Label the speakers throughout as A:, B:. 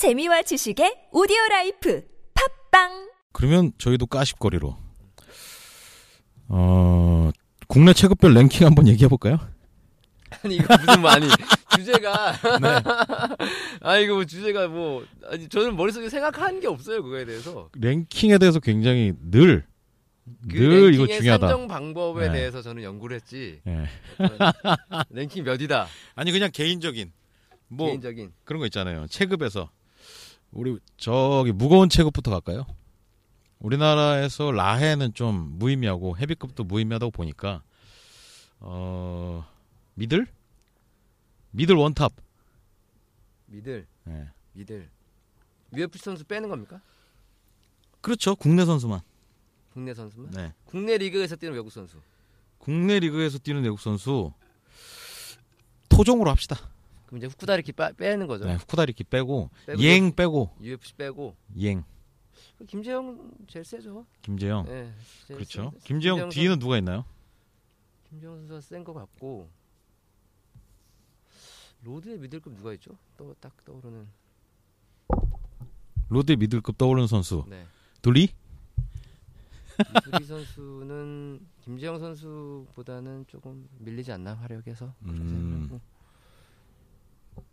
A: 재미와 지식의 오디오 라이프 팟빵
B: 그러면 저희도 가십거리로 어 국내 체급별 랭킹 한번 얘기해 볼까요?
C: 아니 이거 무슨 뭐 아니 주제가
B: 네.
C: 아 이거 뭐 주제가 뭐 아니 저는 머릿속에 생각한 게 없어요 그거에 대해서
B: 랭킹에 대해서 굉장히 늘그늘 이거 중요하다.
C: 산정 방법에
B: 네.
C: 대해서 저는 연구를 했지
B: 예.
C: 어떤 랭킹 몇이다
B: 아니 그냥 개인적인 뭐
C: 개인적인
B: 그런 거 있잖아요. 체급에서 우리 저기 무거운 체급부터 갈까요? 우리나라에서 라헤는 좀 무의미하고 헤비급도 무의미하다고 보니까 어 미들 미들 원탑
C: 미들
B: 예.
C: 미들 UFC 선수 빼는 겁니까?
B: 그렇죠 국내 선수만
C: 국내 선수만?
B: 네.
C: 국내 리그에서 뛰는 외국 선수
B: 국내 리그에서 뛰는 외국 선수 토종으로 합시다.
C: 그럼 이제 후쿠다 리키 빠- 빼는 거죠?
B: 네, 후쿠다 리키 빼고
C: 빼고
B: 이행 빼고.
C: UFC 빼고.
B: 이행.
C: 김재영 제일 세죠.
B: 김재영
C: 네,
B: 그렇죠.
C: 센-
B: 김재영
C: 김재영
B: 뒤에는 누가 있나요?
C: 김재영 선수가 센 것 같고. 로드의 미들급 누가 있죠? 또 딱 떠오르는.
B: 로드 미들급 떠오르는 선수.
C: 네.
B: 둘희
C: 이둘희 선수는 김재영 선수보다는 조금 밀리지 않나 화력에서.
B: 음.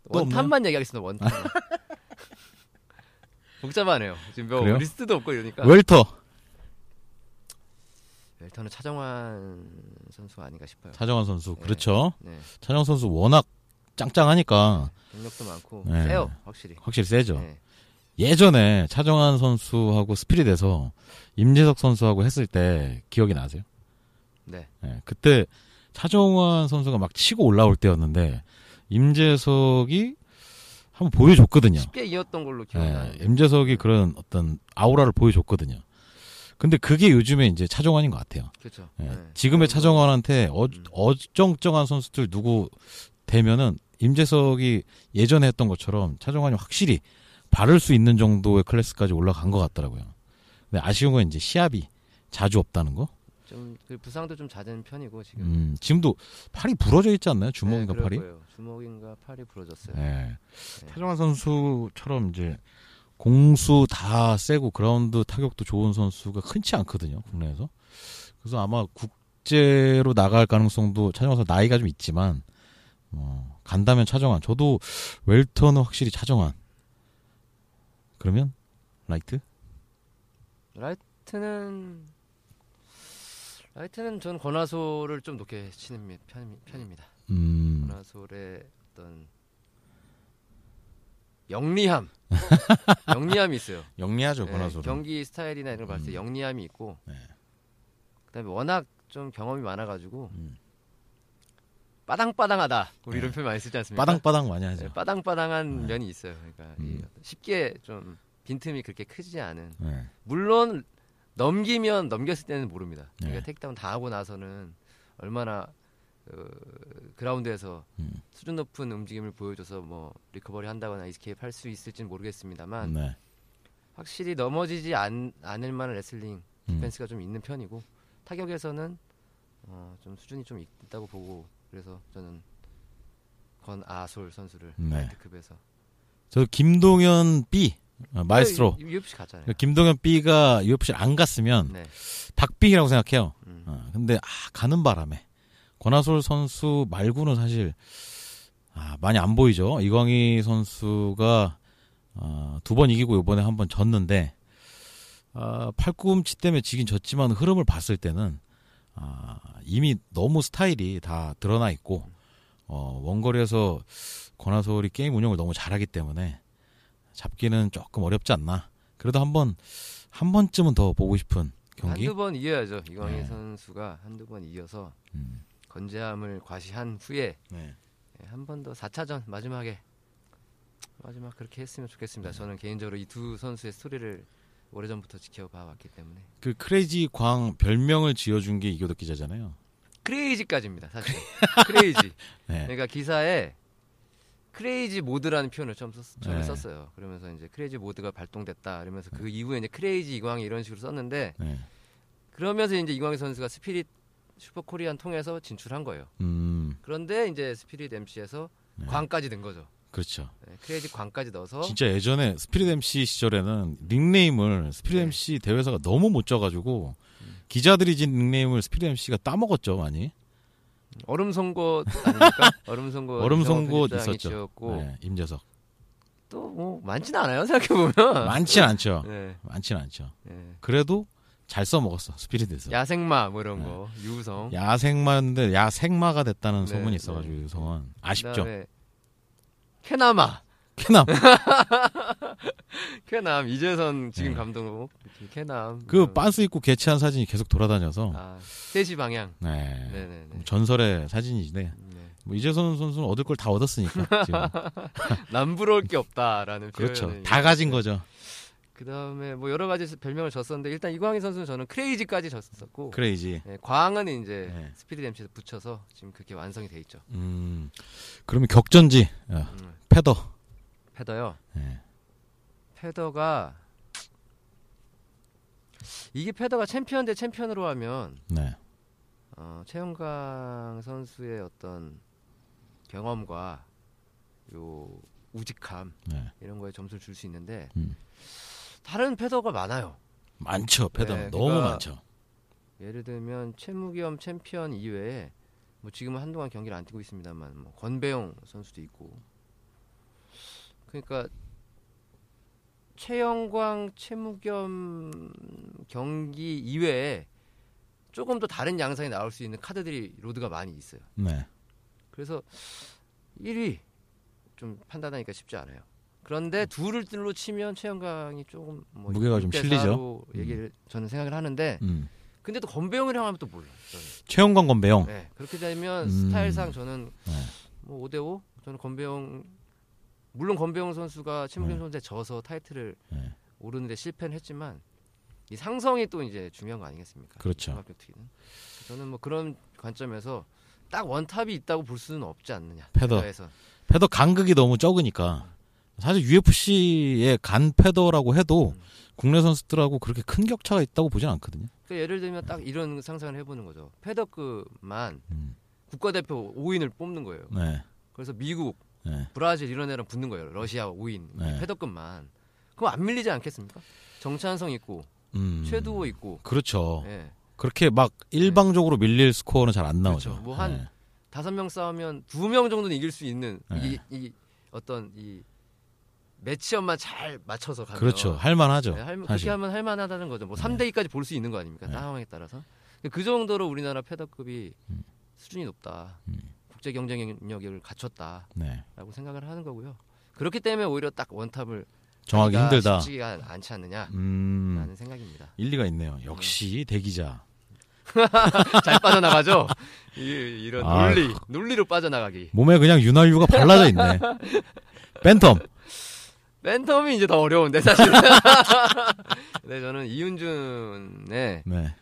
C: 원탑만 얘기하겠습니다 원탑 복잡하네요 지금 뭐
B: 그래요?
C: 리스트도 없고 이러니까
B: 웰터
C: 웰터는 차정환 선수가 아닌가 싶어요
B: 차정환 선수
C: 네.
B: 그렇죠.
C: 네
B: 차정환 선수 워낙 짱짱하니까
C: 경력도 많고
B: 네.
C: 세요 확실히
B: 확실히 세죠.
C: 네.
B: 예전에 차정환 선수하고 스피릿에서 임재석 선수하고 했을 때 기억이 나세요?
C: 네.
B: 예, 그때 차정환 선수가 막 치고 올라올 때였는데 임재석이 한번 보여줬거든요.
C: 쉽게 이었던 걸로
B: 예,
C: 기억나는데
B: 임재석이 그런 어떤 아우라를 보여줬거든요. 근데 그게 요즘에 이제 차정환인 것 같아요.
C: 그렇죠
B: 예,
C: 네.
B: 지금의 차정환한테 어,
C: 음.
B: 어정쩡한 선수들 누구 되면은 임재석이 예전에 했던 것처럼 차정환이 확실히 바를 수 있는 정도의 클래스까지 올라간 것 같더라고요. 근데 아쉬운 건 이제 시합이 자주 없다는 거.
C: 좀그 부상도 좀 잦은 편이고 지금
B: 음, 지금도 팔이 부러져 있지 않나요? 주먹인가
C: 네,
B: 팔이?
C: 거예요. 주먹인가 팔이 부러졌어요
B: 예. 차정환 선수처럼 이제 공수 다 세고 그라운드 타격도 좋은 선수가 흔치 않거든요, 국내에서. 그래서 아마 국제로 나갈 가능성도 차정환 선수 나이가 좀 있지만 어, 간다면 차정환. 저도 웰터는 확실히 차정환. 그러면 라이트?
C: 라이트는 라이트는 전 권아솔을 좀 높게 치는 편, 편입니다.
B: 음.
C: 권아솔의 어떤 영리함, 영리함이 있어요.
B: 영리하죠,
C: 네,
B: 권아솔은.
C: 경기 스타일이나 이런 걸 봤을 때
B: 음.
C: 영리함이 있고,
B: 네.
C: 그다음에 워낙 좀 경험이 많아가지고
B: 음.
C: 빠당빠당하다. 우리
B: 네.
C: 이런 표현 많이 쓰지 않습니까?
B: 빠당빠당 많이 하죠.
C: 네, 빠당빠당한
B: 네.
C: 면이 있어요. 그러니까 이
B: 음.
C: 쉽게 좀 빈틈이 그렇게 크지 않은.
B: 네.
C: 물론 넘기면 넘겼을 때는 모릅니다. 그러니까
B: 네.
C: takedown 다 하고 나서는 얼마나 그 그라운드에서
B: 음.
C: 수준 높은 움직임을 보여줘서 뭐 recovery 한다거나 escape 할 수 있을지는 모르겠습니다만
B: 네.
C: 확실히 넘어지지 않, 않을 만한 레슬링
B: 음.
C: 디펜스가 좀 있는 편이고 타격에서는 어, 좀 수준이 좀 있다고 보고 그래서 저는 권아솔 선수를
B: 네.
C: 라이트급에서
B: 저 김동현 B 어, 마에스트로
C: 네, UFC 갔잖아요.
B: 김동현 B가 UFC를 안 갔으면
C: 네.
B: 박빙이라고 생각해요.
C: 음.
B: 어, 근데 아, 가는 바람에 권아솔 선수 말고는 사실 아, 많이 안 보이죠. 이광희 선수가 어, 두 번 이기고 이번에 한 번 졌는데 아, 팔꿈치 때문에 지긴 졌지만 흐름을 봤을 때는 아, 이미 너무 스타일이 다 드러나 있고 어, 원거리에서 권하솔이 게임 운영을 너무 잘하기 때문에 잡기는 조금 어렵지 않나. 그래도 한번 한 번쯤은 더 보고 싶은 경기.
C: 한두 번 이겨야죠. 이광희
B: 네.
C: 선수가 한두 번 이겨서
B: 음,
C: 건재함을 과시한 후에
B: 네.
C: 한 번 더 4차전 마지막에 마지막 그렇게 했으면 좋겠습니다. 저는 개인적으로 이 두 선수의 스토리를 오래전부터 지켜봐 왔기 때문에
B: 그 crazy 광 별명을 지어준 게 이교덕 기자잖아요.
C: crazy까지입니다. 사실 crazy.
B: 네.
C: 그러니까 기사에 crazy mode라는 표현을 처음, 썼, 처음에
B: 네.
C: 썼어요. 그러면서 이제 crazy mode가 발동됐다. 이러면서 그 이후에 이제 crazy 이광희 이런 식으로 썼는데
B: 네.
C: 그러면서 이제 이광희 선수가 스피릿 슈퍼 코리안 통해서 진출한 거예요.
B: 음,
C: 그런데 이제 스피릿 MC에서
B: 네.
C: 광까지 된 거죠.
B: 그렇죠.
C: 네, crazy 광까지 넣어서
B: 진짜 예전에 스피릿 MC 시절에는 닉네임을 스피릿
C: 네.
B: MC 대회사가 너무 못 지어가지고 기자들이 지은 닉네임을 스피릿 MC가 따먹었죠 많이.
C: 얼음 송곳 아닙니까? 얼음 송곳
B: 얼음 송곳 있었죠.
C: 지었고
B: 네, 임재석.
C: 또 뭐 많지는 않아요 생각해 보면.
B: 많진 않죠.
C: 네,
B: 많진 않죠.
C: 네.
B: 그래도 잘 써먹었어 스피릿에서.
C: 야생마 뭐 이런
B: 네.
C: 거 유성.
B: 야생마인데 야생마가 됐다는
C: 네,
B: 소문이
C: 네.
B: 있어가지고 유성은 아쉽죠.
C: 캐나마,
B: 캐남
C: 캐남 이재선 지금
B: 네.
C: 감독 캐남.
B: 그
C: 음,
B: 빤스 입고 개최한 사진이 계속 돌아다녀서
C: 아, 3시 방향.
B: 네.
C: 네네네.
B: 전설의 사진이데
C: 네.
B: 뭐 이재선 선수는 얻을 걸 다 얻었으니까 지금
C: 남부러울 게 없다라는
B: 그렇죠. 다 가진 거죠.
C: 그 다음에 뭐 여러 가지 별명을 줬었는데 일단 이광희 선수는 저는 crazy까지 줬었고
B: crazy.
C: 네, 광은 이제
B: 네.
C: 스피릿 MC에서 붙여서 지금 그렇게 완성이 돼 있죠.
B: 음. 그러면 격전지 어,
C: 음,
B: 페더.
C: 페더요.
B: 네.
C: 페더가 이게 페더가 챔피언 대 챔피언으로 하면
B: 네.
C: 어, 최영광 선수의 어떤 경험과 요 우직함
B: 네.
C: 이런 거에 점수를 줄 수 있는데
B: 음.
C: 다른 패더가 많아요.
B: 많죠. 패더
C: 네,
B: 너무
C: 그러니까
B: 많죠.
C: 예를 들면 최무겸 챔피언 이외에 뭐 지금은 한동안 경기를 안 뛰고 있습니다만 뭐 권배용 선수도 있고 그러니까 최영광 최무겸 경기 이외에 조금 더 다른 양상이 나올 수 있는 카드들이 로드가 많이 있어요.
B: 네.
C: 그래서 1위 좀 판단하니까 쉽지 않아요. 그런데 둘을 뜰로 치면 최영광이 조금 뭐
B: 무게가 좀
C: 6대
B: 실리죠.
C: 4로 얘기를 저는 생각을 하는데
B: 음.
C: 근데 또 건배용이랑 하면 또 몰라요. 저는.
B: 최영광 건배영.
C: 네, 그렇게 되면
B: 음.
C: 스타일상 저는
B: 네.
C: 뭐 5대 5 저는 건배용 물론 건배용 선수가
B: 네.
C: 선수에 져서 타이틀을
B: 네.
C: 오르는데 실패는 했지만 이 상성이 또 이제 중요한 거 아니겠습니까?
B: 그렇죠.
C: 저는 뭐 그런 관점에서 딱 원탑이 있다고 볼 수는 없지 않느냐.
B: 패더.
C: 패더에서.
B: 패더 간극이 너무 적으니까 사실 UFC에 간 패더라고 해도
C: 음.
B: 국내 선수들하고 그렇게 큰 격차가 있다고 보진 않거든요.
C: 그러니까 예를 들면 딱 이런 상상을 해보는 거죠. 패더급만
B: 음.
C: 국가대표 5인을 뽑는 거예요.
B: 네.
C: 그래서 미국,
B: 네.
C: 브라질 이런 애랑 붙는 거예요. 러시아 5인
B: 네.
C: 패더급만. 그럼 안 밀리지 않겠습니까? 정찬성 있고
B: 음.
C: 최두호 있고
B: 그렇죠.
C: 예.
B: 그렇게 막 일방적으로 밀릴 스코어는 잘 안 나오죠.
C: 그렇죠. 뭐한
B: 네.
C: 다섯 명 싸우면 두 명 정도는 이길 수 있는
B: 네.
C: 이, 이 어떤 이 매치업만 잘 맞춰서 가면
B: 그렇죠. 할만하죠.
C: 네, 할, 그렇게. 하면 할만하다는 거죠. 뭐
B: 네.
C: 3대 2까지 볼 수 있는 거 아닙니까?
B: 네.
C: 상황에 따라서. 그 정도로 우리나라 패더급이
B: 음.
C: 수준이 높다.
B: 음.
C: 국제 경쟁력을 갖췄다라고
B: 네.
C: 생각을 하는 거고요. 그렇기 때문에 오히려 딱 원탑을
B: 정하기 힘들다.
C: 쉽지가 않지 않느냐라는
B: 음.
C: 생각입니다.
B: 일리가 있네요. 역시 대기자.
C: 잘 빠져나가죠. 이, 이런
B: 아.
C: 논리, 논리로 빠져나가기.
B: 몸에 그냥 윤활유가 발라져 있네. 팬텀.
C: 팬텀이 이제 더 어려운데 사실. 네, 저는 이윤준의
B: 네.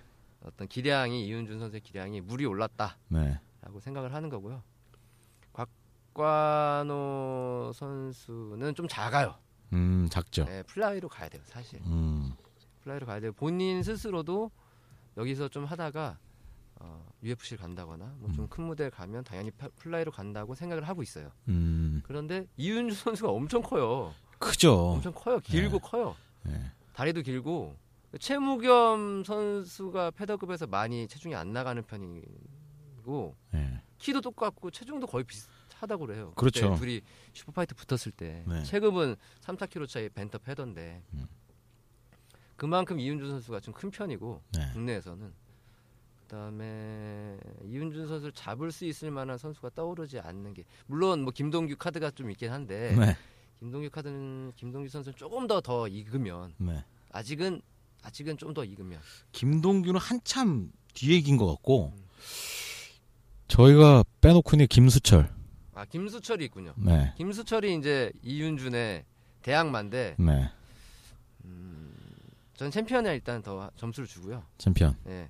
C: 어떤 기량이 이윤준 선수의 기량이 물이 올랐다 라고
B: 네.
C: 생각을 하는 거고요. 곽관호 선수는 좀 작아요.
B: 음, 작죠.
C: 네, 플라이로 가야 돼요, 사실.
B: 음.
C: 플라이로 가야 돼요. 본인 스스로도 여기서 좀 하다가 어, UFC를 간다거나 뭐좀
B: 음.
C: 큰 무대에 가면 당연히 파- 플라이로 간다고 생각을 하고 있어요.
B: 음.
C: 그런데 이윤준 선수가 엄청 커요.
B: 크죠.
C: 엄청 커요. 길고 커요.
B: 네.
C: 다리도 길고 최무겸 선수가 페더급에서 많이 체중이 안 나가는 편 이고
B: 네.
C: 키도 똑같고 체중도 거의 비슷하다고 그래요.
B: 그렇죠.
C: 둘이 super fight 붙었을 때
B: 네.
C: 체급은 3, 4kg 차이 밴텀 페던데
B: 음.
C: 그만큼 이윤준 선수가 좀 큰 편이고
B: 네.
C: 국내에서는 그다음에 이윤준 선수를 잡을 수 있을 만한 선수가 떠오르지 않는 게 물론 뭐 김동규 카드가 좀 있긴 한데
B: 네.
C: 김동규 카드는 김동규 선수는 조금 더더 익으면
B: 네.
C: 아직은 아직은 좀 더 익으면
B: 김동규는 한참 뒤에 긴것 같고
C: 음.
B: 저희가 빼놓고 있는 김수철.
C: 아 김수철이 있군요.
B: 네.
C: 김수철이 이제 이윤준의 대항마인데
B: 네.
C: 음, 전 챔피언에 일단 더 점수를 주고요.
B: 챔피언.
C: 예.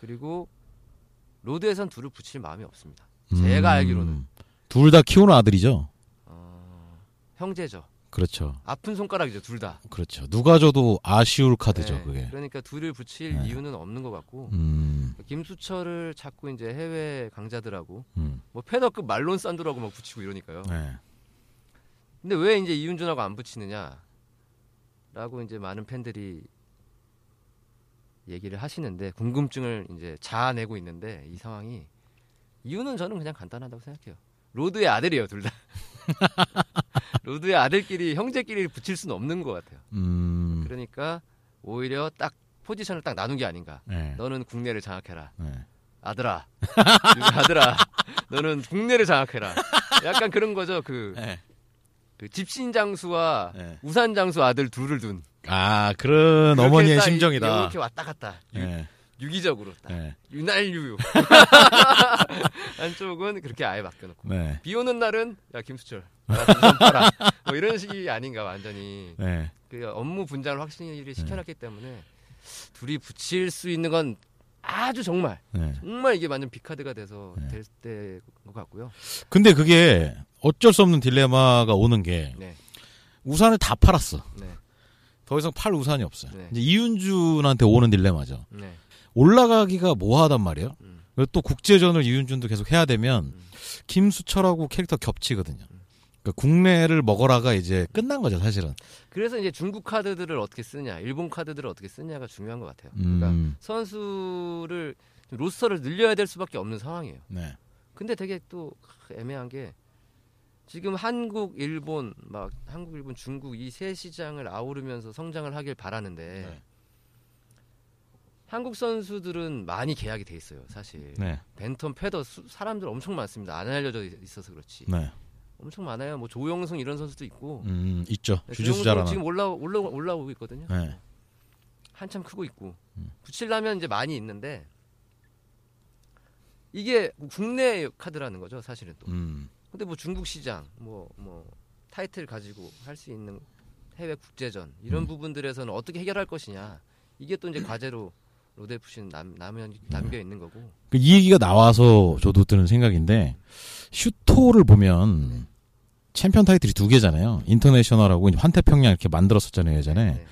C: 그리고 로드에선 둘을 붙일 마음이 없습니다. 제가 알기로는.
B: 둘 다 키우는 아들이죠.
C: 어, 형제죠.
B: 그렇죠.
C: 아픈 손가락이죠, 둘 다.
B: 그렇죠. 누가 줘도 아쉬울 카드죠,
C: 예,
B: 그게.
C: 그러니까 둘을 붙일
B: 네.
C: 이유는 없는 것 같고
B: 음.
C: 김수철을 자꾸 이제 해외 강자들하고
B: 음.
C: 뭐 패더급 말론 산드라고 막 붙이고 이러니까요.
B: 네.
C: 근데 왜 이제 이윤준하고 안 붙이느냐? 라고 이제 많은 팬들이 얘기를 하시는데 궁금증을 이제 자아내고 있는데 이 상황이 이유는 저는 그냥 간단하다고 생각해요. 로드의 아들이에요, 둘 다. 로드의 아들끼리 형제끼리 붙일 수는 없는 것 같아요.
B: 음.
C: 그러니까 오히려 딱 포지션을 딱 나눈 게 아닌가.
B: 네.
C: 너는 국내를 장악해라.
B: 네.
C: 아들아. 아들아. 너는 국내를 장악해라. 약간 그런 거죠. 그,
B: 네.
C: 그 짚신 장수와
B: 네.
C: 우산 장수 아들 둘을 둔.
B: 아, 그런 어머니의
C: 딱
B: 심정이다.
C: 이렇게 왔다 갔다. 유,
B: 네.
C: 유기적으로 딱.
B: 네.
C: 유날유유. 한쪽은 그렇게 아예 맡겨놓고.
B: 네.
C: 비 오는 날은 야 김수철 팔아. 뭐 이런 식이 아닌가 완전히.
B: 네.
C: 그 업무 분장을 확실히 시켜놨기 때문에 둘이 붙일 수 있는 건 아주 정말
B: 네.
C: 정말 이게 완전 빅카드가 돼서
B: 네.
C: 될때것 같고요.
B: 근데 그게 어쩔 수 없는 딜레마가 오는 게
C: 네,
B: 우산을 다 팔았어.
C: 네,
B: 더 이상 팔 우산이 없어요.
C: 네.
B: 이제 이윤준한테 오는 딜레마죠.
C: 네.
B: 올라가기가 뭐하단 말이에요.
C: 음.
B: 또 국제전을 이윤준도 계속 해야 되면
C: 음.
B: 김수철하고 캐릭터 겹치거든요. 그러니까 국내를 먹어라가 이제 끝난 거죠, 사실은.
C: 그래서 이제 중국 카드들을 어떻게 쓰냐, 일본 카드들을 어떻게 쓰냐가 중요한 것 같아요. 그러니까
B: 음.
C: 선수를 좀 로스터를 늘려야 될 수밖에 없는 상황이에요.
B: 네.
C: 근데 되게 또 애매한 게 지금 한국, 일본, 막 한국, 일본, 중국 이 세 시장을 아우르면서 성장을 하길 바라는데
B: 네.
C: 한국 선수들은 많이 계약이 돼 있어요, 사실.
B: 네.
C: 벤턴, 패더 수- 사람들 엄청 많습니다. 안 알려져 있어서 그렇지.
B: 네.
C: 엄청 많아요. 뭐 조영승 이런 선수도 있고.
B: 음, 있죠.
C: 네,
B: 주짓수 잘하는.
C: 지금 올라 올라 올라오고 있거든요.
B: 네.
C: 한참 크고 있고.
B: 음.
C: 붙이려면 이제 많이 있는데 이게 국내 카드라는 거죠, 사실은 또.
B: 음.
C: 근데 뭐 중국 시장, 뭐뭐 타이틀 가지고 할 수 있는 해외 국제전 이런
B: 음.
C: 부분들에서는 어떻게 해결할 것이냐. 이게 또 이제 과제로 로드FC에 남 남연 남겨 있는 거고.
B: 그이 얘기가 나와서 저도 드는 생각인데 슈토를 보면 챔피언 타이틀이 두 개잖아요. 인터내셔널하고 환태평양 이렇게 만들었었잖아요, 예전에.
C: 네.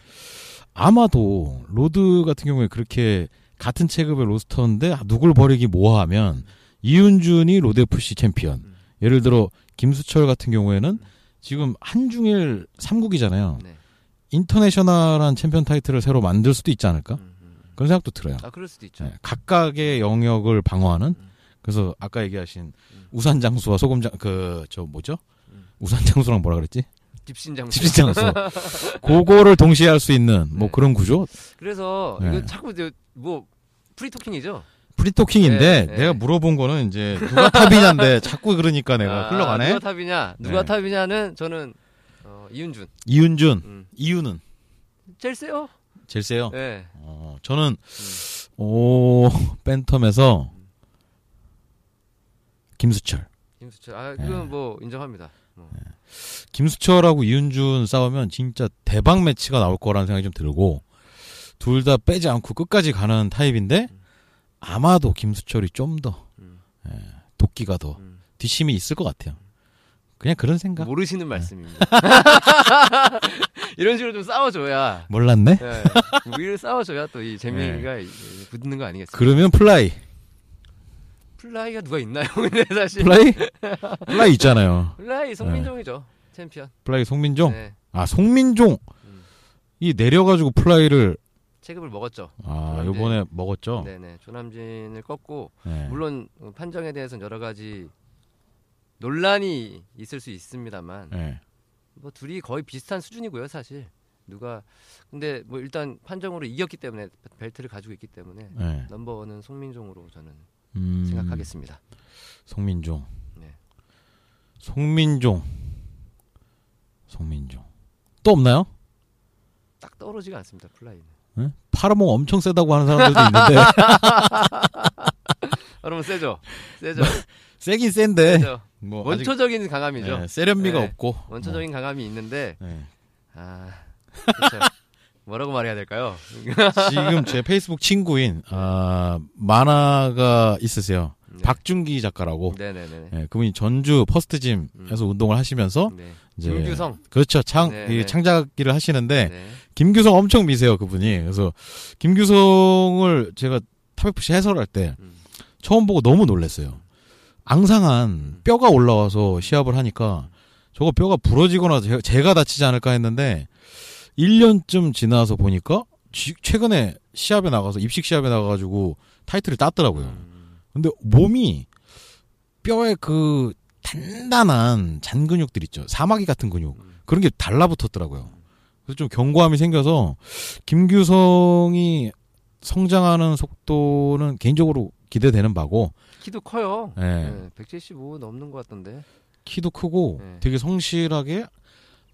B: 아마도 로드 같은 경우에 그렇게 같은 체급의 로스터인데 누굴 버리기 뭐하면 이윤준이 로드 FC 챔피언.
C: 음.
B: 예를 들어 김수철 같은 경우에는 지금 한중일 3국이잖아요.
C: 네.
B: 인터내셔널한 챔피언 타이틀을 새로 만들 수도 있지 않을까?
C: 음, 음.
B: 그런 생각도 들어요.
C: 아 그럴 수도 있죠.
B: 네, 각각의 영역을 방어하는
C: 음.
B: 그래서 아까 얘기하신
C: 음.
B: 우산 장수와 소금 장 그 저 뭐죠?
C: 음.
B: 우산 장수랑 뭐라 그랬지?
C: 짚신 장수.
B: 짚신 장수. 그거를 동시에 할 수 있는 뭐
C: 네.
B: 그런 구조?
C: 그래서
B: 네.
C: 이거 자꾸 이제 뭐 프리토킹이죠.
B: 프리토킹인데
C: 네, 네.
B: 내가 물어본 거는 이제 누가 탑이냐인데 자꾸 그러니까 내가
C: 아,
B: 흘러가네.
C: 누가 탑이냐? 누가
B: 네.
C: 탑이냐는 저는 어, 이윤준.
B: 이윤준,
C: 음.
B: 이유는
C: 제일 세요.
B: 제일 세요.
C: 네.
B: 어, 저는
C: 음.
B: 오 밴텀에서 김수철.
C: 김수철. 아
B: 네.
C: 그건 뭐 인정합니다. 뭐.
B: 김수철하고 이윤준 싸우면 진짜 대박 매치가 나올 거라는 생각이 좀 들고 둘 다 빼지 않고 끝까지 가는 타입인데 아마도 김수철이 좀 더
C: 음.
B: 독기가 더
C: 음.
B: 뒷심이 있을 것 같아요. 그냥 그런 생각.
C: 모르시는 말씀입니다. 이런 식으로 좀 싸워줘야.
B: 몰랐네.
C: 네. 우리를 싸워줘야 또 이 재미가 이- 붙는 거 아니겠습니까?
B: 그러면 플라이,
C: 플라이가 누가 있나요? 근데 사실
B: 플라이, 플라이 있잖아요.
C: 플라이 송민종이죠 챔피언.
B: 플라이 송민종.
C: 네.
B: 아 송민종
C: 음.
B: 이 내려가지고 플라이를
C: 체급을 먹었죠.
B: 아
C: 조남진.
B: 요번에 먹었죠.
C: 네네 조남진을 꺾고
B: 네.
C: 물론 어, 판정에 대해서는 여러 가지 논란이 있을 수 있습니다만
B: 네.
C: 뭐 둘이 거의 비슷한 수준이고요 사실 누가 근데 뭐 일단 판정으로 이겼기 때문에 벨트를 가지고 있기 때문에
B: 네.
C: 넘버원은 송민종으로 저는
B: 음,
C: 생각하겠습니다.
B: 송민종.
C: 네.
B: 송민종. 송민종. 또 없나요?
C: 딱 떨어지지가 않습니다 플라이는.
B: 네? 파라몽 엄청 세다고 하는 사람들도 있는데
C: 여러분 세죠, 세죠,
B: 세긴 센데
C: 세죠.
B: 뭐
C: 원초적인 강함이죠.
B: 아직, 네, 세련미가
C: 네.
B: 없고
C: 원초적인 강함이 있는데
B: 뭐, 네.
C: 아 그쵸. 뭐라고 말해야 될까요?
B: 지금 제 페이스북 친구인 아, 만화가 있으세요.
C: 네.
B: 박준기 작가라고.
C: 네네네.
B: 네, 그분이 전주 퍼스트짐에서 운동을 하시면서
C: 네.
B: 이제
C: 김규성.
B: 그렇죠. 창,
C: 네,
B: 이
C: 네.
B: 창작기를 하시는데
C: 네.
B: 김규성 엄청 미세요, 그분이. 그래서 김규성을 제가 탑FC 해설할 때
C: 음.
B: 처음 보고 너무 놀랐어요. 앙상한 뼈가 올라와서 시합을 하니까 저거 뼈가 부러지거나 제- 제가 다치지 않을까 했는데 1년쯤 지나서 보니까 지- 최근에 시합에 나가서 입식 시합에 나가가지고 타이틀을 땄더라고요.
C: 음.
B: 근데 몸이 뼈에 그 단단한 잔 근육들 있죠. 사마귀 같은 근육.
C: 음.
B: 그런 게 달라붙었더라고요. 그래서 좀 견고함이 생겨서 김규성이 성장하는 속도는 개인적으로 기대되는 바고
C: 키도 커요.
B: 예.
C: 네, 175 넘는 것 같던데.
B: 키도 크고
C: 네.
B: 되게 성실하게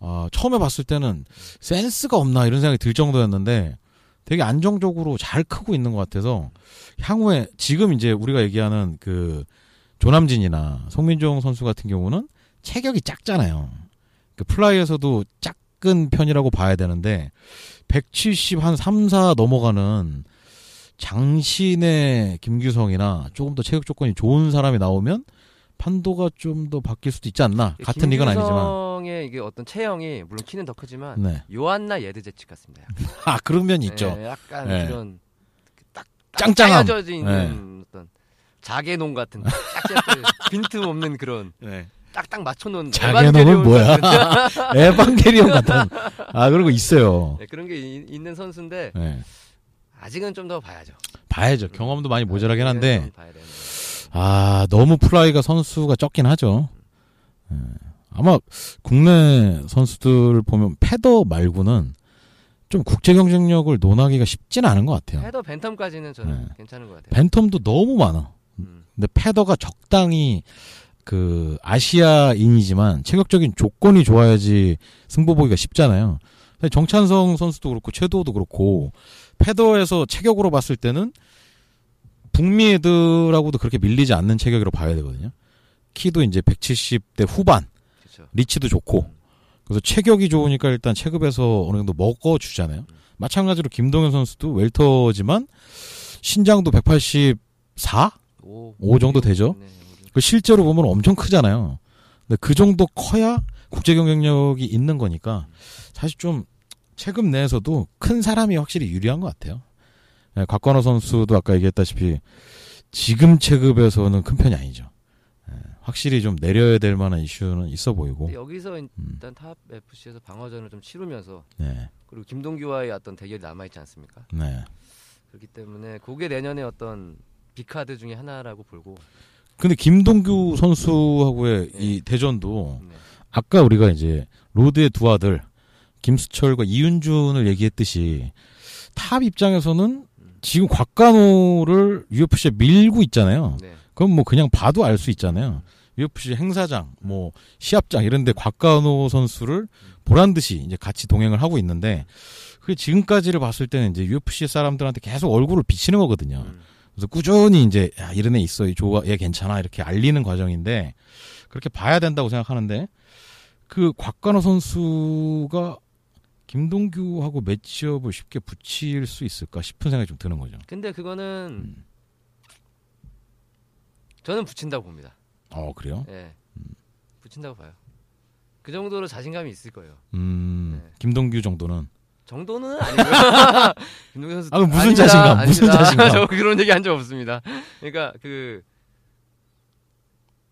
B: 어, 처음에 봤을 때는 센스가 없나 이런 생각이 들 정도였는데 되게 안정적으로 잘 크고 있는 것 같아서 향후에 지금 이제 우리가 얘기하는 그 조남진이나 송민종 선수 같은 경우는 체격이 작잖아요. 그 플라이에서도 작은 편이라고 봐야 되는데 170 한 3, 4 넘어가는 장신의 김규성이나 조금 더 체격 조건이 좋은 사람이 나오면 판도가 좀 더 바뀔 수도 있지 않나. 같은 리그는 아니지만.
C: 김규성의 이게 어떤 체형이 물론 키는 더 크지만
B: 네.
C: 요한나 예드제치 같습니다.
B: 아, 그런 면이 있죠.
C: 네, 약간
B: 네.
C: 그런 딱, 딱
B: 짱짱함.
C: 짜여져 있는 어떤 자개농 같은 딱 빈틈 없는 그런
B: 네.
C: 딱딱 맞춰놓은 에반게리온
B: 뭐야? 에반게리온 같은. 아, 그런 거 있어요.
C: 네, 그런 게 이- 있는 선수인데
B: 네.
C: 아직은 좀 더 봐야죠.
B: 봐야죠. 경험도 많이 모자라긴
C: 아직은
B: 한데.
C: 거예요.
B: 아, 너무 플라이가 선수가 적긴 하죠. 예. 아마 국내 선수들 보면 패더 말고는 좀 국제 경쟁력을 논하기가 쉽지는 않은 것 같아요.
C: 헤더 벤텀까지는 저는
B: 네.
C: 괜찮은 것 같아요.
B: 벤텀도 너무 많아.
C: 음.
B: 근데 패더가 적당히 그 아시아인이지만 체격적인 조건이 좋아야지 승부 보기가 쉽잖아요. 정찬성 선수도 그렇고 최도도 그렇고 패더에서 체격으로 봤을 때는 북미 애들하고도 그렇게 밀리지 않는 체격으로 봐야 되거든요. 키도 이제 170대 후반,
C: 그렇죠.
B: 리치도 좋고 그래서 체격이 좋으니까 일단 체급에서 어느 정도 먹어주잖아요. 마찬가지로 김동현 선수도 웰터지만 신장도 184?
C: 오,
B: 5 정도 되죠?
C: 네, 오,
B: 그 실제로 보면 엄청 크잖아요. 근데 그 정도 커야 국제 경쟁력이 있는 거니까 사실 좀 체급 내에서도 큰 사람이 확실히 유리한 것 같아요. 예, 곽관호 선수도 아까 얘기했다시피 지금 체급에서는 큰 편이 아니죠. 예, 확실히 좀 내려야 될 만한 이슈는 있어 보이고.
C: 여기서
B: 음,
C: 일단 탑 FC에서 방어전을 좀 치르면서
B: 네,
C: 그리고 김동규와의 어떤 대결이 남아 있지 않습니까?
B: 네.
C: 그렇기 때문에 그게 내년에 어떤 빅카드 중에 하나라고 보고
B: 근데 김동규 선수하고의
C: 네.
B: 이 대전도
C: 네.
B: 아까 우리가 이제 로드의 두 아들 김수철과 이윤준을 얘기했듯이 탑 입장에서는 지금 곽관호를 UFC에 밀고 있잖아요.
C: 네.
B: 그럼 뭐 그냥 봐도 알 수 있잖아요. UFC 행사장, 뭐 시합장 이런데 곽관호 선수를 보란 듯이 이제 같이 동행을 하고 있는데 그게 지금까지를 봤을 때는 이제 UFC 사람들한테 계속 얼굴을 비치는 거거든요.
C: 음.
B: 그래서 꾸준히 이제 야, 이런 애 있어, 이 좋아, 얘 괜찮아 이렇게 알리는 과정인데 그렇게 봐야 된다고 생각하는데 그 곽관호 선수가 김동규하고 매치업을 쉽게 붙일 수 있을까 싶은 생각이 좀 드는 거죠.
C: 근데 그거는
B: 음.
C: 저는 붙인다고 봅니다.
B: 어 그래요?
C: 예. 붙인다고 봐요. 그 정도로 자신감이 있을 거예요.
B: 음,
C: 네.
B: 김동규 정도는
C: 정도는 아니고요. 김동현 선수
B: 아, 무슨
C: 아닙니다.
B: 자신감, 무슨
C: 아닙니다.
B: 자신감?
C: 저 그런 얘기 한 적 없습니다. 그러니까 그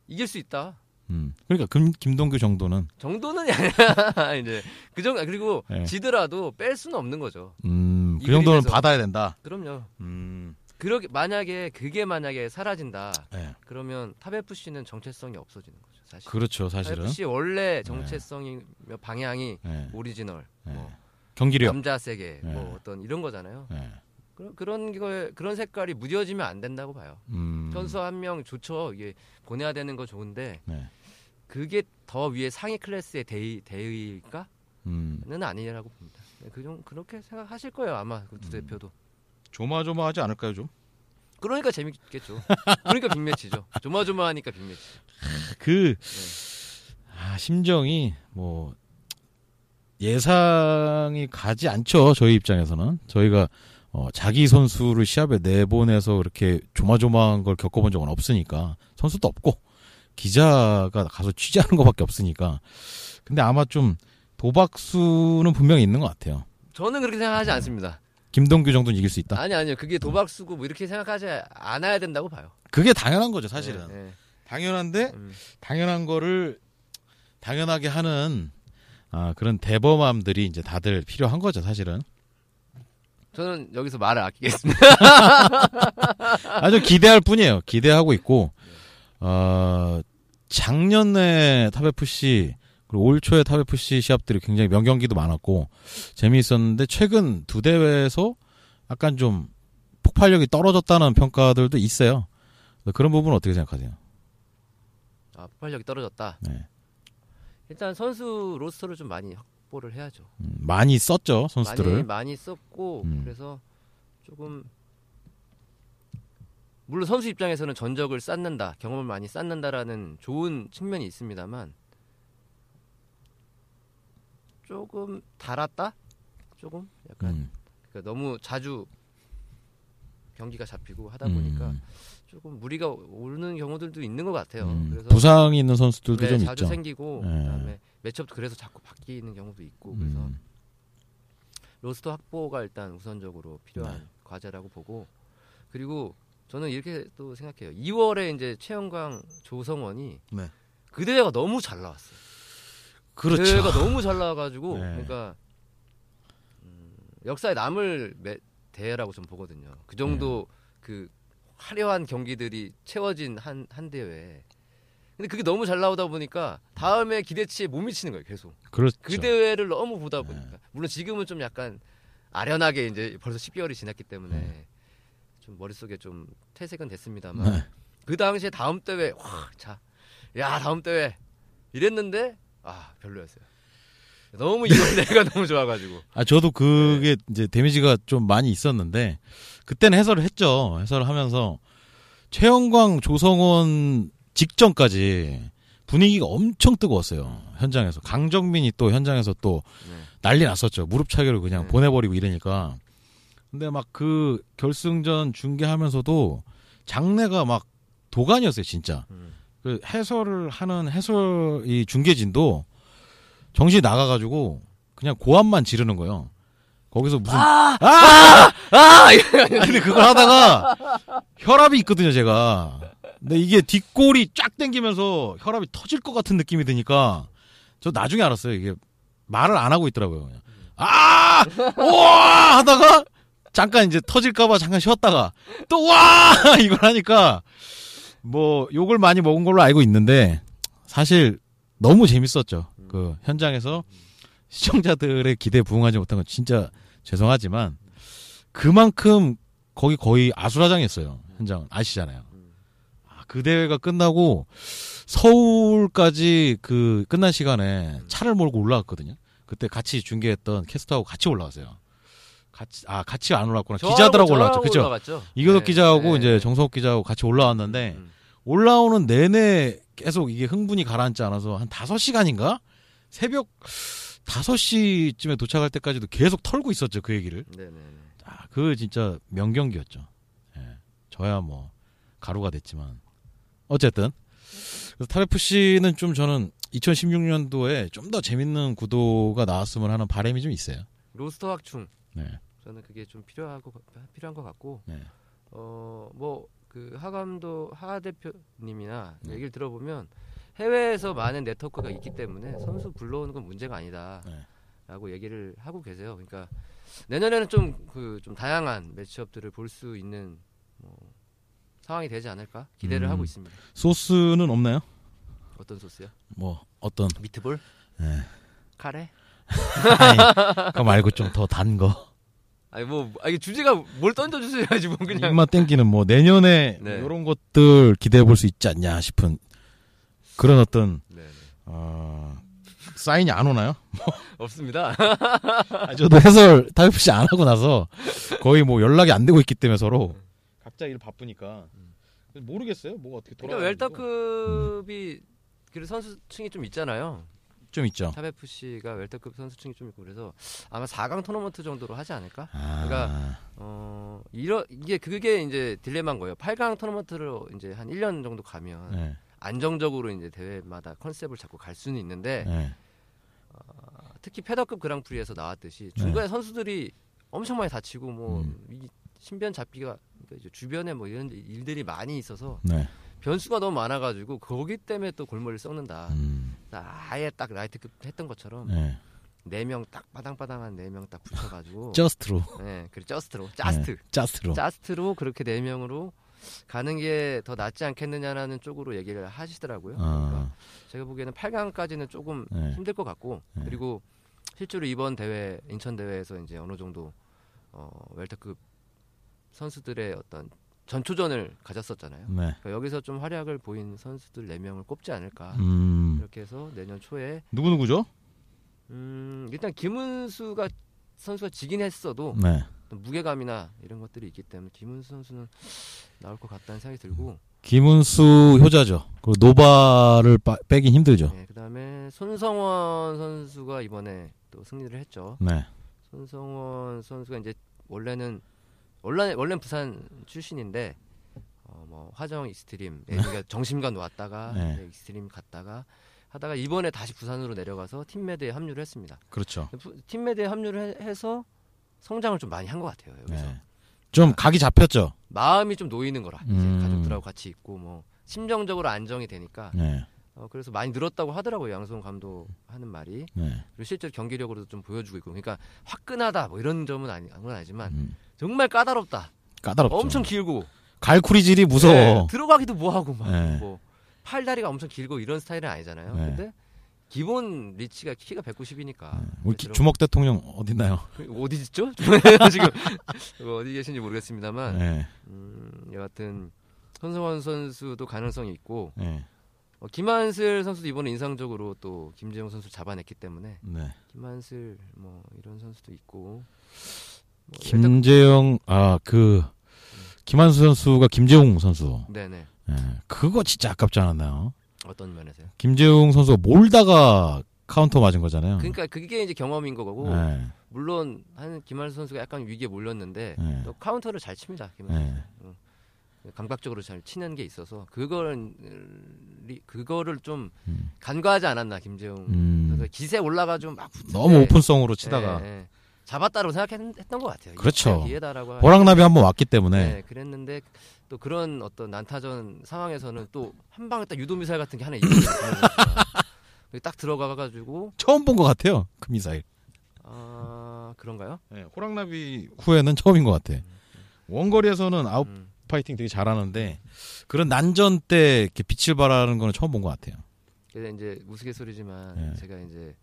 C: 이길 수 있다.
B: 음, 그러니까 김, 김동규 정도는
C: 정도는 아니야. 이제 그 정도 그리고
B: 네.
C: 지더라도 뺄 수는 없는 거죠.
B: 음, 이그 정도는
C: 그림에서.
B: 받아야 된다.
C: 그럼요.
B: 음,
C: 그러게 만약에 그게 만약에 사라진다.
B: 네.
C: 그러면 탑 FC는 정체성이 없어지는 거죠. 사실.
B: 그렇죠,
C: 탑
B: 사실은.
C: FC 원래 정체성이 방향이
B: 네,
C: 오리지널,
B: 네.
C: 뭐
B: 경기력.
C: 남자 세계,
B: 네.
C: 뭐 어떤 이런 거잖아요.
B: 네.
C: 그런 그런 거에 그런 색깔이 무뎌지면 안 된다고 봐요.
B: 음,
C: 선수 한 명 좋죠. 이게 보내야 되는 거 좋은데
B: 네.
C: 그게 더 위에 상위 클래스의 대의 대의일까는
B: 음,
C: 아니라고 봅니다. 네, 그정 그렇게 생각하실 거예요 아마 그두
B: 음.
C: 대표도.
B: 조마조마하지 않을까요, 좀?
C: 그러니까 재밌겠죠. 그러니까 빅매치죠. 조마조마하니까 빅매치.
B: 그
C: 네.
B: 아, 심정이 뭐 예상이 가지 않죠. 저희 입장에서는 저희가 어, 자기 선수를 시합에 내보내서 그렇게 조마조마한 걸 겪어본 적은 없으니까 선수도 없고 기자가 가서 취재하는 것밖에 없으니까 근데 아마 좀 도박수는 분명히 있는 것 같아요.
C: 저는 그렇게 생각하지 않습니다.
B: 김동규 정도는 이길 수 있다.
C: 아니 아니요. 그게 도박수고 뭐 이렇게 생각하지 않아야 된다고 봐요.
B: 그게 당연한 거죠, 사실은.
C: 네, 네.
B: 당연한데
C: 음.
B: 당연한 거를 당연하게 하는 아, 그런 대범함들이 이제 다들 필요한 거죠, 사실은.
C: 저는 여기서 말을 아끼겠습니다.
B: 아주 기대할 뿐이에요. 기대하고 있고 어, 작년에 탑FC 그리고 올 초에 탑FC 시합들이 굉장히 명경기도 많았고 재미있었는데 최근 두 대회에서 약간 좀 폭발력이 떨어졌다는 평가들도 있어요. 그런 부분 은 어떻게 생각하세요?
C: 아, 폭발력이 떨어졌다.
B: 네.
C: 일단 선수 roster를 좀 많이 확보를 해야죠.
B: 음, 많이 썼죠 선수들을.
C: 많이 많이 썼고
B: 음.
C: 그래서 조금 물론 선수 입장에서는 전적을 쌓는다, 경험을 많이 쌓는다라는 좋은 측면이 있습니다만 조금 달았다, 조금 약간
B: 음,
C: 그러니까 너무 자주 경기가 잡히고 하다 보니까
B: 음,
C: 조금 무리가 오르는 경우들도 있는 것 같아요.
B: 음,
C: 그래서
B: 부상이 있는 선수들도
C: 네,
B: 좀
C: 자주
B: 있죠.
C: 생기고
B: 네.
C: 그다음에 매첩도 그래서 자꾸 바뀌는 경우도 있고 그래서
B: 음,
C: 로스터 확보가 일단 우선적으로 필요한
B: 네.
C: 과제라고 보고 그리고 저는 이렇게 또 생각해요. 2월에 이제 최영광, 조성원이
B: 네.
C: 그 대회가 너무 잘 나왔어요.
B: 그렇죠.
C: 대회가 너무 잘 나와가지고
B: 네.
C: 그러니까 음, 역사에 남을 매- 대회라고 좀 보거든요. 그 정도
B: 네.
C: 그 화려한 경기들이 채워진 한 한 대회. 근데 그게 너무 잘 나오다 보니까 다음에 기대치에 못 미치는 거예요. 계속.
B: 그렇죠.
C: 그 대회를 너무 보다
B: 네.
C: 보니까 물론 지금은 좀 약간 아련하게 이제 벌써 10개월이 지났기 때문에
B: 네.
C: 좀 머릿속에 좀 퇴색은 됐습니다만
B: 네.
C: 그 당시에 다음 대회 와자야 다음 대회 이랬는데 아 별로였어요 너무 이번 대회가 너무 좋아가지고
B: 아 저도 그게
C: 네.
B: 이제 데미지가 좀 많이 있었는데 그때는 해설을 했죠. 해설을 하면서 최영광, 조성원 직전까지 분위기가 엄청 뜨거웠어요. 현장에서 강정민이 또 현장에서 또
C: 네.
B: 난리 났었죠. 무릎 차기를 그냥
C: 네.
B: 보내버리고 이러니까. 근데 막 그 결승전 중계하면서도 장내가 막 도가니였어요, 진짜.
C: 음.
B: 그 해설을 하는 해설 이 중계진도 정신이 나가가지고 그냥 고함만 지르는 거예요. 거기서 무슨
C: 아!
B: 아!
C: 아!
B: 아니, 근데 그걸 하다가 혈압이 있거든요, 제가. 근데 이게 뒷골이 쫙 당기면서 혈압이 터질 것 같은 느낌이 드니까 저 나중에 알았어요. 이게 말을 안 하고 있더라고요. 그냥. 아! 우와! 하다가 잠깐 이제 터질까봐 잠깐 쉬었다가 또 와! 이걸 하니까 뭐 욕을 많이 먹은 걸로 알고 있는데 사실 너무 재밌었죠. 그 현장에서 시청자들의 기대에 부응하지 못한 건 진짜 죄송하지만 그만큼 거기 거의 아수라장이었어요. 현장은 아시잖아요. 아, 그 대회가 끝나고 서울까지 그 끝난 시간에 차를 몰고 올라갔거든요. 그때 같이 중계했던 캐스터하고 같이 올라갔어요. 같이 아 같이 안.
C: 저하고-
B: 기자들하고.
C: 저하고
B: 그죠? 이교덕
C: 네.
B: 기자하고
C: 네.
B: 이제 정성욱 기자하고 같이 올라왔는데
C: 음.
B: 올라오는 내내 계속 이게 흥분이 가라앉지 않아서 한 5시간인가? 새벽 5시쯤에 도착할 때까지도 계속 털고 있었죠, 그 얘기를.
C: 네네네.
B: 아, 그 진짜 명경기였죠. 예. 저야 뭐 가루가 됐지만 어쨌든 그래서 탑FC는 좀 저는 2016년도에 좀 더 재밌는 구도가 나왔으면 하는 바람이 좀 있어요.
C: 로스터 확충
B: 네.
C: 저는 그게 좀 필요하고 필요한 것 같고
B: 네.
C: 어뭐 그 하감도 하 대표님이나
B: 네.
C: 얘기를 들어보면 해외에서 많은 네트워크가 있기 때문에 선수 불러오는 건 문제가 아니다라고
B: 네.
C: 얘기를 하고 계세요. 그러니까 내년에는 좀 그 좀 다양한 매치업들을 볼 수 있는 뭐 상황이 되지 않을까 기대를
B: 음.
C: 하고 있습니다.
B: 소스는 없나요?
C: 어떤 소스요?
B: 뭐 어떤
C: 미트볼?
B: 네.
C: 카레?
B: 아니, 그거 말고 좀 더 단 거.
C: 아니 뭐 아, 이게 주제가 뭘 던져주셔야지 뭐 그냥
B: 입맛 땡기는 뭐 내년에
C: 네.
B: 이런 것들 기대해 볼 수 있지 않냐 싶은 그런 어떤
C: 네, 네.
B: 어, 사인이 안 오나요?
C: 없습니다.
B: 아, 저도 해설 탑FC 안 하고 나서 거의 뭐 연락이 안 되고 있기 때문에 서로 각자 일 바쁘니까 모르겠어요. 뭐가 어떻게
C: 그러니까
B: 돌아가
C: 웰터급이 그 선수층이 좀 있잖아요.
B: 좀 있죠.
C: 탑 FC가 웰터급 선수층이 좀 있고 그래서 아마 4강 토너먼트 정도로 하지 않을까?
B: 아,
C: 그러니까 어 이러 이게 그게 이제 딜레마인 거예요. 8강 토너먼트로 이제 한 1년 정도 가면
B: 네,
C: 안정적으로 이제 대회마다 컨셉을 잡고 갈 수는 있는데
B: 네.
C: 특히 패더급 그랑프리에서 나왔듯이 중간에 선수들이 엄청 많이 다치고 뭐
B: 음.
C: 이 신변 잡기가 그러니까 주변에 뭐 이런 일들이 많이 있어서
B: 네.
C: 변수가 너무 많아가지고 거기 때문에 또 골머리를 썩는다.
B: 음.
C: 아예 딱 라이트급 했던 것처럼
B: 네.
C: 네명딱 바당바당한 네 명 딱 붙여가지고
B: 저스트로.
C: 네, 그리고 저스트로 짜스트
B: 짜스트로.
C: 짜스트로 그렇게 네 명으로 가는 게 더 낫지 않겠느냐라는 쪽으로 얘기를 하시더라고요. 그러니까
B: 아.
C: 제가 보기에는 8강까지는 조금
B: 네.
C: 힘들 것 같고
B: 네.
C: 그리고 실제로 이번 대회 인천 대회에서 이제 어느 정도 어, 웰터급 선수들의 어떤 전초전을 가졌었잖아요.
B: 네.
C: 그러니까 여기서 좀 활약을 보인 선수들 4명을 꼽지 않을까.
B: 음.
C: 이렇게 해서 내년 초에
B: 누구 누구죠?
C: 음, 일단 김은수가 선수가 지긴 했어도
B: 네.
C: 무게감이나 이런 것들이 있기 때문에 김은수 선수는 나올 것 같다는 생각이 들고
B: 김은수 효자죠. 그리고 노바를 빠, 빼긴 힘들죠.
C: 네, 그다음에 손성원 선수가 이번에 또 승리를 했죠.
B: 네.
C: 손성원 선수가 이제 원래는 원래 원래는 부산 출신인데 어, 뭐 화정 익스트림 예, 그러니까 정심관 나왔다가
B: 네.
C: 이제 익스트림 갔다가 하다가 이번에 다시 부산으로 내려가서 팀메드에 합류를 했습니다.
B: 그렇죠.
C: 부- 팀메드에 합류를 해, 해서 성장을 좀 많이 한 것 같아요. 여기서
B: 네. 좀 각이 잡혔죠.
C: 마음이 좀 놓이는 거라 이제
B: 음.
C: 가족들하고 같이 있고 뭐 심정적으로 안정이 되니까
B: 네.
C: 어, 그래서 많이 늘었다고 하더라고요 양승호 감독 하는 말이
B: 네.
C: 그리고 실제로 경기력으로도 좀 보여주고 있고 그러니까 화끈하다 뭐 이런 점은 아니 건 아니지만
B: 음.
C: 정말 까다롭다
B: 까다롭죠.
C: 엄청 길고
B: 갈쿠리질이 무서워.
C: 네, 들어가기도 뭐하고 막
B: 네.
C: 뭐 팔다리가 엄청 길고 이런 스타일은 아니잖아요
B: 네.
C: 근데 기본 리치가 키가 190이니까
B: 우리 기- 주먹 대통령 어딨나요?
C: 어디 있죠 지금 어디 계신지 모르겠습니다만
B: 네.
C: 음, 여하튼 손성원 선수도 가능성이 있고
B: 네.
C: 어, 김한슬 선수도 이번에 인상적으로 또 김재용 선수 잡아냈기 때문에
B: 네.
C: 김한슬 뭐 이런 선수도 있고 뭐
B: 김재영 아 그 김한수 선수가 김재웅 선수.
C: 네네
B: 네. 그거 진짜 아깝지 않았나요?
C: 어떤 면에서요?
B: 김재웅 선수가 몰다가 카운터 맞은 거잖아요.
C: 그러니까 그게 이제 경험인 거고
B: 네.
C: 물론 한 김한슬 선수가 약간 위기에 몰렸는데
B: 네.
C: 또 카운터를 잘 칩니다 김한슬
B: 네.
C: 응. 감각적으로 잘 치는 게 있어서 그걸 그거를 좀
B: 음.
C: 간과하지 않았나 김재웅
B: 음.
C: 기세 올라가지고 막 붙을
B: 너무
C: 때
B: 오픈성으로 치다가
C: 예, 예. 잡았다고 생각했던 것 같아요.
B: 그렇죠.
C: 기회다라고
B: 호랑나비 한 번 왔기 때문에
C: 네, 그랬는데 또 그런 어떤 난타전 상황에서는 또 한 방에 딱 유도 미사일 같은 게 하나 있거든요. 딱 들어가가지고
B: 처음 본 것 같아요. 그 미사일.
C: 아 그런가요?
B: 네, 호랑나비 후에는 처음인 것 같아. 원거리에서는 아웃
C: 음.
B: 파이팅 되게 잘하는데 그런 난전 때 이렇게 빛을 발하는 거는 처음 본 것 같아요.
C: 그래서 이제 우스갯소리지만
B: 네.
C: 제가 이제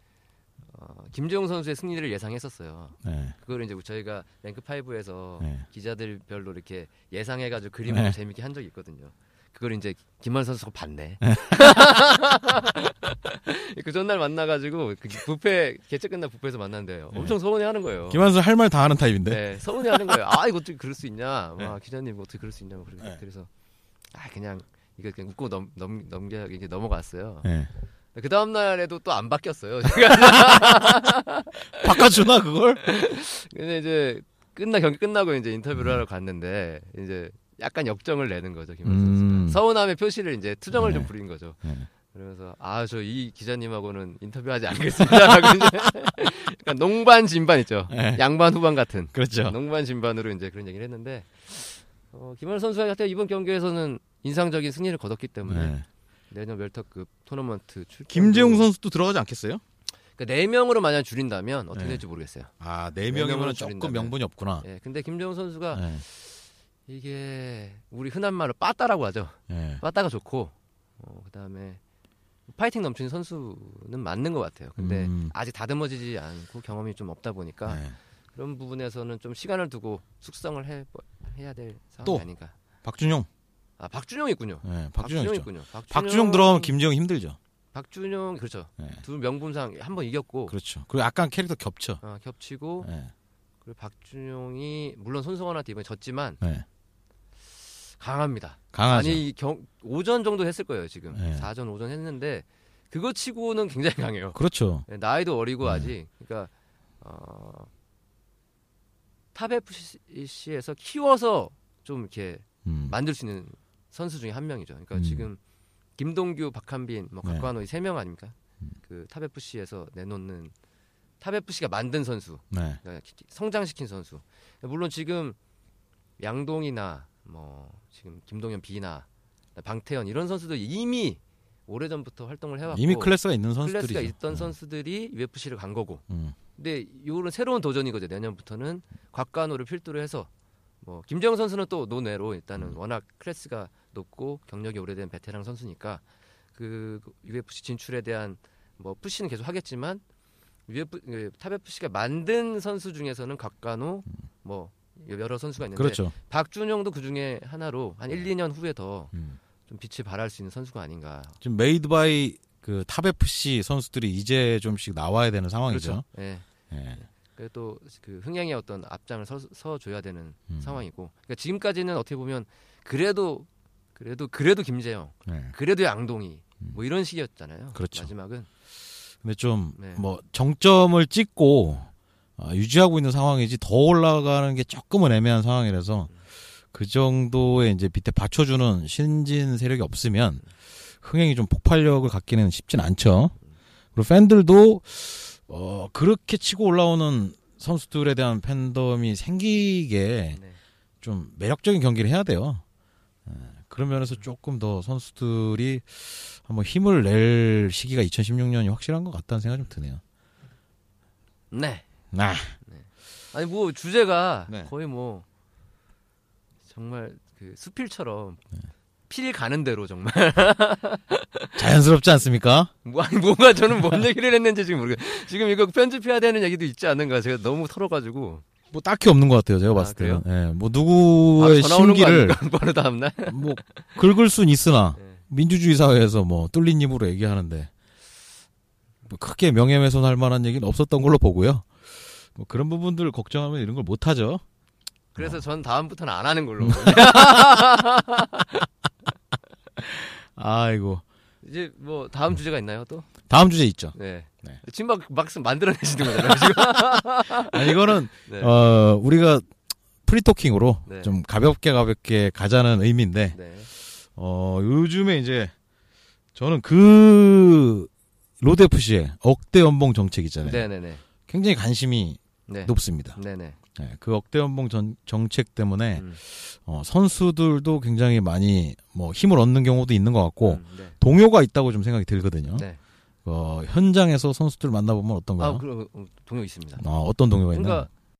C: 어, 김재웅 선수의 승리를 예상했었어요.
B: 네.
C: 그걸 이제 저희가 랭크 5에서
B: 네.
C: 기자들별로 이렇게 예상해가지고 그림을
B: 네.
C: 재밌게 한 적이 있거든요. 그걸 이제 김만 선수가 봤네. 그 전날 만나가지고 그 부페 개최 끝나 부페에서 만났는데요.
B: 네.
C: 엄청 서운해하는 거예요.
B: 김한수 할 말 다 하는 타입인데.
C: 네, 서운해하는 거예요. 아 이거 어떻게 그럴 수 있냐? 와 기자님 어떻게 그럴 수 있냐고 그래서,
B: 네.
C: 그래서 아 그냥 이거 그냥 웃고 넘, 넘, 넘겨 이제 넘어갔어요.
B: 네.
C: 그 다음 날에도 또 안 바뀌었어요.
B: 바꿔주나 그걸?
C: 근데 이제 끝나 경기 끝나고 이제 인터뷰를 하러 갔는데 이제 약간 역정을 내는 거죠 김현
B: 음.
C: 서운함의 표시를 이제 투정을 좀
B: 네.
C: 부린 거죠.
B: 네.
C: 그러면서 아 저 이 기자님하고는 인터뷰하지 않겠습니다라고 이제 그러니까 농반 진반 있죠.
B: 네.
C: 양반 후반 같은
B: 그렇죠.
C: 농반 진반으로 이제 그런 얘기를 했는데 어, 김현 선수가 하여튼 이번 경기에서는 인상적인 승리를 거뒀기 때문에
B: 네.
C: 내년 웰터급 토너먼트 출전
B: 김재웅 선수도 들어가지 않겠어요?
C: 그러니까 네 명으로 만약 줄인다면 어떻게
B: 네.
C: 될지 모르겠어요.
B: 아, 네 명이면 조금. 명분이 없구나.
C: 예, 근데 김재웅 선수가
B: 네.
C: 이게 우리 흔한 말로 빠따라고 하죠.
B: 네.
C: 빠따가 좋고 어, 그다음에 파이팅 넘치는 선수는 맞는 것 같아요. 근데
B: 음.
C: 아직 다듬어지지 않고 경험이 좀 없다 보니까
B: 네.
C: 그런 부분에서는 좀 시간을 두고 숙성을 해 해야 될 상황이
B: 또.
C: 아닌가.
B: 박준용.
C: 아 박준영 있군요.
B: 네, 박준용 있죠.
C: 있군요.
B: 박준용 들어가면 김재웅 힘들죠.
C: 박준용 그렇죠.
B: 네.
C: 두 명분상 한 번 이겼고
B: 그렇죠. 그리고 약간 캐릭터 겹쳐.
C: 어, 겹치고
B: 네.
C: 그리고 박준용이 물론 손성원한테 이번에 졌지만
B: 네.
C: 강합니다.
B: 강하죠.
C: 아니 경, 5전 정도 했을 거예요 지금
B: 네.
C: 4전 5전 했는데 그거 치고는 굉장히 강해요.
B: 그렇죠.
C: 네, 나이도 어리고
B: 네.
C: 아직 그러니까 어, 탑 FC에서 키워서 좀 이렇게
B: 음.
C: 만들 수 있는 선수 중에 한 명이죠. 그러니까
B: 음.
C: 지금 김동규, 박한빈, 뭐
B: 네.
C: 곽관호 이 세 명 아닙니까?
B: 음.
C: 그탑 FC에서 내놓는 탑 FC가 만든 선수,
B: 네.
C: 그러니까 기- 성장시킨 선수. 물론 지금 양동이나 뭐 지금 김동현 B나 방태현 이런 선수들 이미 오래 전부터 활동을 해왔고
B: 이미 클래스가 있는 선수들이죠.
C: 클래스가 있던
B: 음.
C: 선수들이 UFC를 간 거고.
B: 음.
C: 근데 이거는 새로운 도전이거든요. 내년부터는 곽관호를 필두로 해서 뭐 김재영 선수는 또 노내로 일단은
B: 음.
C: 워낙 클래스가 높고 경력이 오래된 베테랑 선수니까 그 UFC 진출에 대한 뭐 push는 계속 하겠지만 UFC 그탑 FC가 만든 선수 중에서는 곽관호 뭐 여러 선수가 있는데
B: 그렇죠.
C: 박준용도 그 중에 하나로 한 1, 2년 후에 더좀
B: 음.
C: 빛을 발할 수 있는 선수가 아닌가.
B: 지금 made by 그탑 FC 선수들이 이제 좀씩 나와야 되는 상황이죠.
C: 그렇죠. 예.
B: 예.
C: 그래도 그 흥행의 어떤 앞장을 서, 서줘야 되는
B: 음.
C: 상황이고 그러니까 지금까지는 어떻게 보면 그래도 그래도 그래도 김재영
B: 예.
C: 그래도 양동이 뭐 이런 식이었잖아요.
B: 음. 그렇죠.
C: 마지막은
B: 근데 좀
C: 네.
B: 뭐 정점을 찍고 어, 유지하고 있는 상황이지 더 올라가는 게 조금은 애매한 상황이라서 그 정도의 이제 밑에 받쳐주는 신진 세력이 없으면 흥행이 좀 폭발력을 갖기는 쉽진 않죠. 그리고 팬들도 어 그렇게 치고 올라오는 선수들에 대한 팬덤이 생기게
C: 네.
B: 좀 매력적인 경기를 해야 돼요. 예, 그런 면에서 조금 더 선수들이 한번 힘을 낼 시기가 2016년이 확실한 것 같다는 생각이 좀 드네요.
C: 네.
B: 아,
C: 아니 뭐 주제가
B: 네.
C: 거의 뭐 정말 그 수필처럼
B: 네.
C: 필 가는 대로 정말
B: 자연스럽지 않습니까?
C: 뭐 아니 뭔가 저는 뭔 얘기를 했는지 지금 모르겠. 지금 이거 편집해야 되는 얘기도 있지 않는가 제가 너무 털어가지고
B: 뭐 딱히 없는 것 같아요. 제가
C: 아,
B: 봤을 때는. 예, 뭐
C: 바로
B: 누구의
C: 거
B: 심기를?
C: 바로 다음 날.
B: 뭐 긁을 순 있으나
C: 네.
B: 민주주의 사회에서 뭐 뚫린 입으로 얘기하는데 뭐 크게 명예훼손할 만한 얘기는 없었던 걸로 보고요. 뭐 그런 부분들 걱정하면 이런 걸 못 하죠.
C: 그래서 전 다음부터는 안 하는 걸로.
B: 아이고.
C: 이제 뭐 다음 주제가 있나요 또?
B: 다음 주제 있죠.
C: 네.
B: 네.
C: 지금 막 막상 만들어내시는 거잖아요 지금.
B: 아, 이거는
C: 네.
B: 어 우리가 프리토킹으로
C: 네.
B: 좀 가볍게 가볍게 가자는 의미인데
C: 네.
B: 어 요즘에 이제 저는 그 로드 FC의 억대 연봉 정책 있잖아요.
C: 네네네.
B: 굉장히 관심이
C: 네.
B: 높습니다.
C: 네네.
B: 네, 그 억대 연봉 전- 정책 때문에
C: 음.
B: 어, 선수들도 굉장히 많이 뭐 힘을 얻는 경우도 있는 것 같고
C: 음, 네.
B: 동요가 있다고 좀 생각이 들거든요.
C: 네.
B: 어, 현장에서 선수들 만나보면 어떤가요?
C: 아, 그럼 어, 동요 있습니다.
B: 어, 어떤 동요가 있나?
C: 그러니까